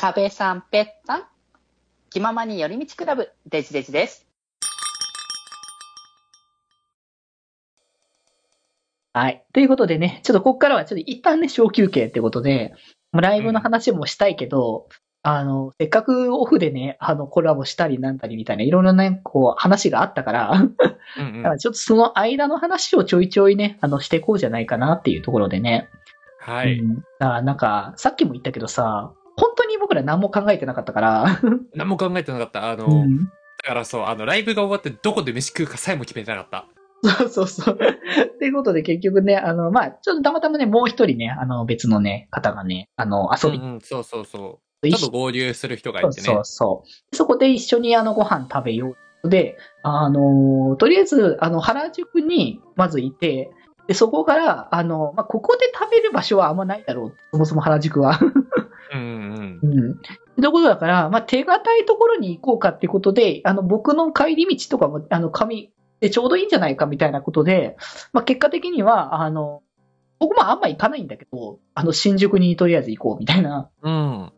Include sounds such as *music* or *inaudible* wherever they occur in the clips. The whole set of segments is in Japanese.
壁さんぺったん。気ままに寄り道クラブ、デジデジです。はい。ということでね、ちょっとここからはちょっと一旦ね、小休憩ってことで、まあライブの話もしたいけど、あの、せっかくオフでね、あの、コラボしたりなんたりみたいな、いろんなね、こう、話があったから、うんうんだからちょっとその間の話をちょいちょいね、あの、していこうじゃないかなっていうところでね。はい。うん。だからなんか、さっきも言ったけどさ、本当に僕ら何も考えてなかったから、*laughs* 何も考えてなかった。あの、うん。だからそう、あの、ライブが終わってどこで飯食うかさえも決めてなかった。そうそうそう。*laughs* っていうことで結局ね、あの、まあ、ちょっとたまたまね、もう一人ね、あの、別のね、方がね、あの、遊びにうんうん、そうそうそう。一ちょっと合流する人がいてね。そうそうそう。そこで一緒にあのご飯食べよう。で、あのーとりあえず、あの、原宿にまずいて、で、そこから、あの、まあ、ここで食べる場所はあんまないだろう。そもそも原宿は。うんうんうん。ってところだから、まあ、手堅いところに行こうかってことで、あの、僕の帰り道とかも、あの、紙でちょうどいいんじゃないかみたいなことで、まあ、結果的には、あの、僕もあんま行かないんだけど、あの、新宿にとりあえず行こうみたいな。うん。うん。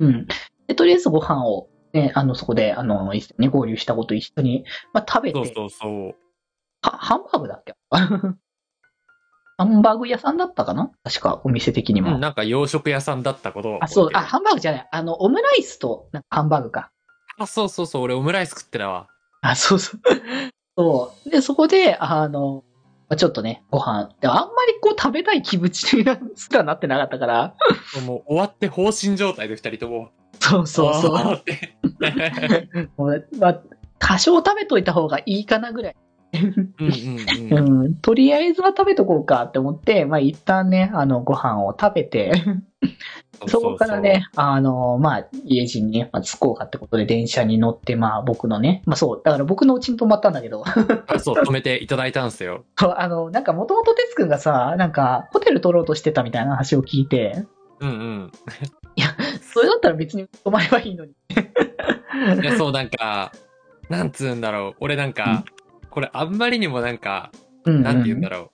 うん。で、とりあえずご飯を、ね、あの、そこで、あの、一緒に合流したこと一緒に、まあ、食べて、そうそうそう。はハンバーグだっけ？ハンバーグ屋さんだったかな？確か、お店的にも。うん、なんか洋食屋さんだったことをあ、そう、あ、ハンバーグじゃない。あの、オムライスと、なんかハンバーグか。あ、そうそうそう。俺オムライス食ってたわ。あ、そうそう。*laughs* そう。で、そこで、あの、まあちょっとね、ご飯。でもあんまりこう食べたい気持ちにすらなってなかったから。*laughs* もう終わって放心状態で二人とも。そうそうそう。*laughs* もうまあ、多少食べといた方がいいかなぐらい。うんうんううん。*laughs* ん、とりあえずは食べとこうかって思って、まあ一旦ね、あの、ご飯を食べて、そこからね、あの、まあ、家路にね、まあ、着こうかってことで電車に乗って、まあ僕のね、まあそう、だから僕の家に泊まったんだけど、あそう、止めていただいたんですよ。*laughs* あの、なんかもともと哲くんがさ、なんかホテル取ろうとしてたみたいな話を聞いて、うんうん。それだったら別に泊まればいいのに。いや、そう、なんか、なんつうんだろう。俺なんか、これあんまりにもなんか、うん、なんて言うんだろ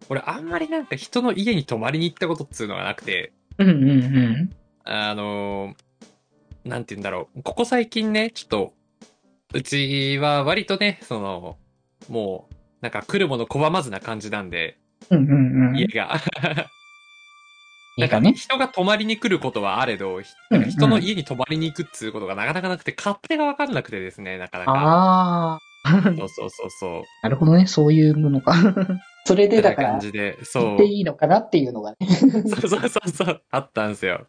う。俺あんまりなんか人の家に泊まりに行ったことっつうのがなくて、うんうんうん。あのーなんて言うんだろう。ここ最近ね、ちょっと、うちは割とね、その、もう、なんか来るもの拒まずな感じなんで、うんうんうん。家が。いいかね。人が泊まりに来ることはあれど、人の家に泊まりに行くっつうことがなかなかなくて、勝手がわかんなくてですね、なかなか。ああ。*laughs* そうそうそうそう。なるほどね、そういうものか。*laughs* それでだから感、じで、そう言って。いいのかなっていうのがね。*laughs* そうそうそうそう、あったんですよ。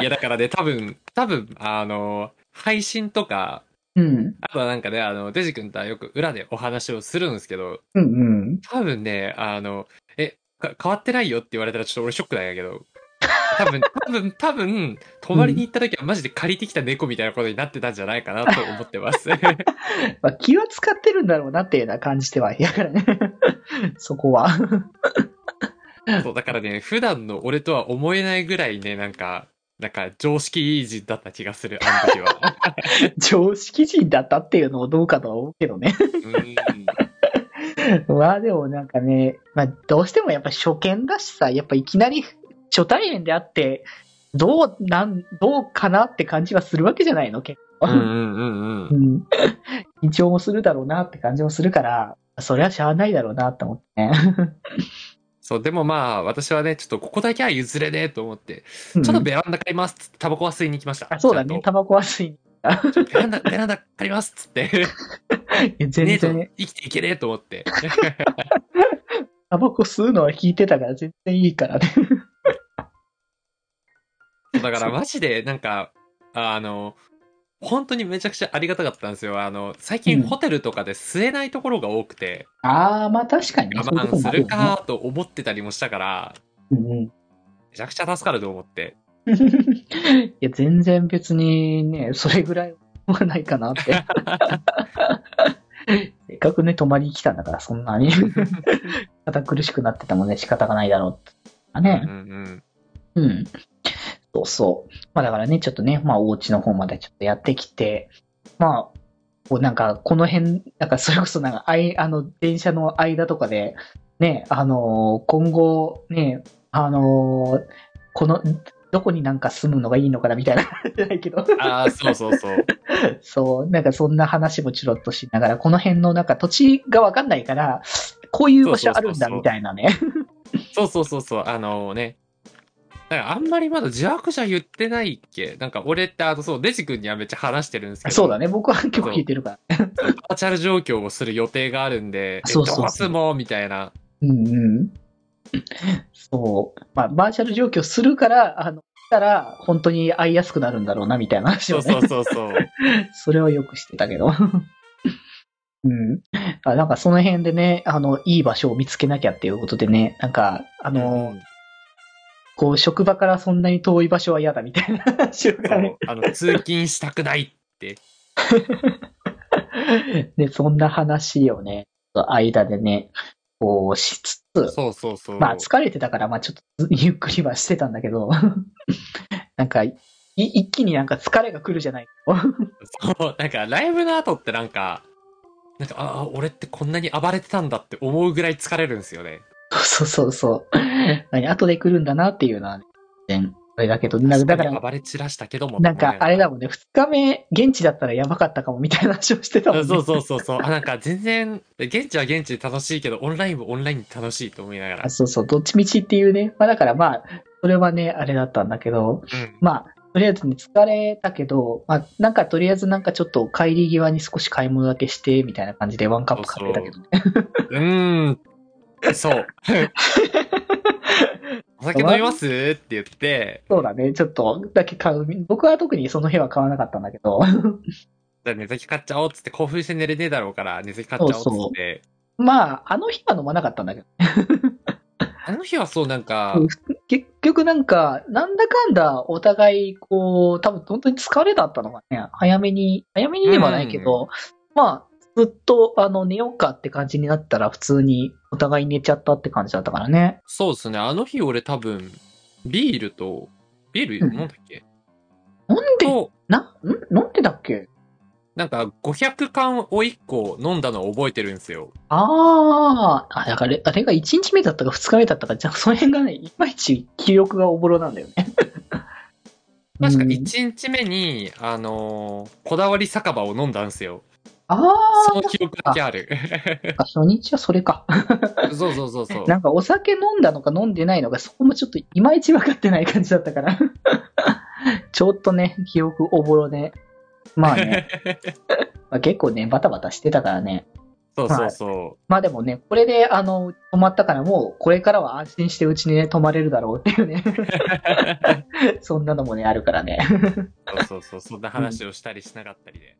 いや、だからね、多分、多分、あの、配信とか、うん。あとはなんかね、あの、デジ君とはよく裏でお話をするんですけど、うんうん。多分ね、あの、え、か変わってないよって言われたらちょっと俺ショックなんやけど、多分、多分、多分、泊まりに行った時はマジで借りてきた猫みたいなことになってたんじゃないかなと思ってます。*laughs* まあ、気は使ってるんだろうなっていうような感じてはいやからね。*laughs* そこは。*laughs* そう、だからね、普段の俺とは思えないぐらいね、なんか、なんか常識人だった気がする、あの時は。常識人だったっていうのもどうかとは思うけどね。うん。まあでもなんかね、まあどうしてもやっぱ初見だしさ、やっぱいきなり初対面であって、どう、なん、どうかなって感じはするわけじゃないの結構。うんうんうん。*laughs* 緊張もするだろうなって感じもするから、それはしゃあないだろうなって思ってね。そう、でもまあ、私はね、ちょっとここだけは譲れねえと思って、ちょちょっとベランダ借りますっつって、タバコは吸いに行きました。あ、そうだね。ちタバコは吸いに。ゃんと。ベランダ、ベランダ借りますっつって、*laughs* 全然、生きていけねえと思って。*laughs* タバコ吸うのは聞いてたから全然いいからね。だからマジで、なんか、あの、本当にめちゃくちゃありがたかったんですよ。あの、最近うんホテルとかで吸えないところが多くて、ああ、まあ確かにね。我慢するかと思ってたりもしたから、うんうん。めちゃくちゃ助かると思って。*laughs* いや、全然別にね、それぐらいはないかなって。*laughs* せっかくね、泊まりに来たんだから、そんなに *laughs* 堅苦しくなっててもね、仕方がないだろうって。ねうんう。んうん。そうそう。まあだからね、ちょっとね、まあお家の方までちょっとやってきて、まあ、こうなんか、この辺、なんかそれこそなんか、あい、あの、電車の間とかで、ね、あのー今後、ね、あのーこの、どこになんか住むのがいいのかなみたいな、じゃないけど。ああ、そうそうそう。*laughs* そう、なんかそんな話もちろっとしながら、この辺のなんか土地がわかんないから、こういう場所あるんだみたいなね。そうそうそうそう。あのね。なんかあんまりまだ自白者言ってないっけ？なんか俺ってあのそう、デジ君にはめっちゃ話してるんですけど。そうだね、僕は結構聞いてるから。バーチャル状況をする予定があるんで、えそうそうそうどうすもみたいな。うんうん。そう。まあ、バーチャル状況するから、あの、したら、本当に会いやすくなるんだろうな、みたいな話をね。そうそうそうそう。*laughs* それはよく知ってたけど。うん。あなんかその辺でね、あの、いい場所を見つけなきゃっていうことでね、なんか、あの、うんこう、職場からそんなに遠い場所は嫌だみたいな *laughs* 話そがねう。あの、通勤したくないって。で、*laughs* そんな話をね、間でね、こうしつつ、そうそうそう。まあ疲れてたから、まあちょっとゆっくりはしてたんだけど、*laughs* なんか、い一気になんか疲れが来るじゃないそう、なんかライブの後ってなんか、なんか、ああ、俺ってこんなに暴れてたんだって思うぐらい疲れるんですよね。そうそうそう。何後で来るんだなっていうのはね、全然あれだけど、なだから、暴れ散らしたけども。なんかあれだもんね、二日目、現地だったらやばかったかもみたいな話をしてたもんね。そうそうそうそう。あ、なんか全然、現地は現地で楽しいけど、オンラインもオンラインで楽しいと思いながらあ。そうそう、どっちみちっていうね。まあだからまあ、それはね、あれだったんだけど、うん。まあ、とりあえずね、疲れたけど、まあ、なんかとりあえずなんかちょっと帰り際に少し買い物だけして、みたいな感じでワンカップ買ってたけどね。うーん。*laughs* そう。*laughs* お酒飲みます？って言って、そうだね、ちょっとだけ買う。僕は特にその日は買わなかったんだけど、じゃあ寝先買っちゃおうっつって興奮して寝れねえだろうから、寝先買っちゃおうっつそうそう。って。まあ、あの日は飲まなかったんだけど、あの日はそうなんか、結局なんか、なんだかんだお互い、こう、多分本当に疲れだったのがね、早めに、早めにではないけど、まあ、ずっと、あの、寝ようかって感じになったら、普通にお互い寝ちゃったって感じだったからね。そうですね。あの日俺多分、ビールと、ビールうん飲んだっけ、飲んで、と、な、ん？飲んでたっけ？なんか500缶を1個飲んだのを覚えてるんですよ。ああ、あ、だからあれ、が1日目だったか2日目だったか、じゃあその辺がね、いまいち記憶がおぼろなんだよね。確かうん1日目に、あのーこだわり酒場を飲んだんですよ。あその記憶だけある。あ、初日はそれか。そうそうそうそう。なんかお酒飲んだのか飲んでないのか、そこもちょっといまいち分かってない感じだったから。ちょっとね、記憶おぼろで。まあね、*laughs* まあ、結構ね、バタバタしてたからね。そうそうそまあでもね、これで、あの、泊まったからもう、これからは安心してうちにね、泊まれるだろうっていうね。*laughs* そんなのもね、あるからね。う。そうそうそう。そんな話をしたりしなかったりで。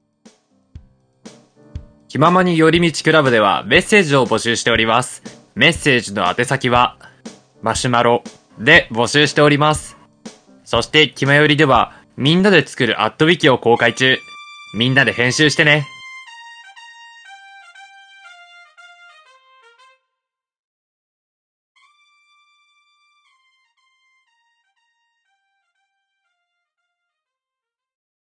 気ままに寄り道クラブではメッセージを募集しております。メッセージの宛先は、マシュマロで募集しております。そして、気まよりでは、みんなで作るアットウィキを公開中。みんなで編集してね。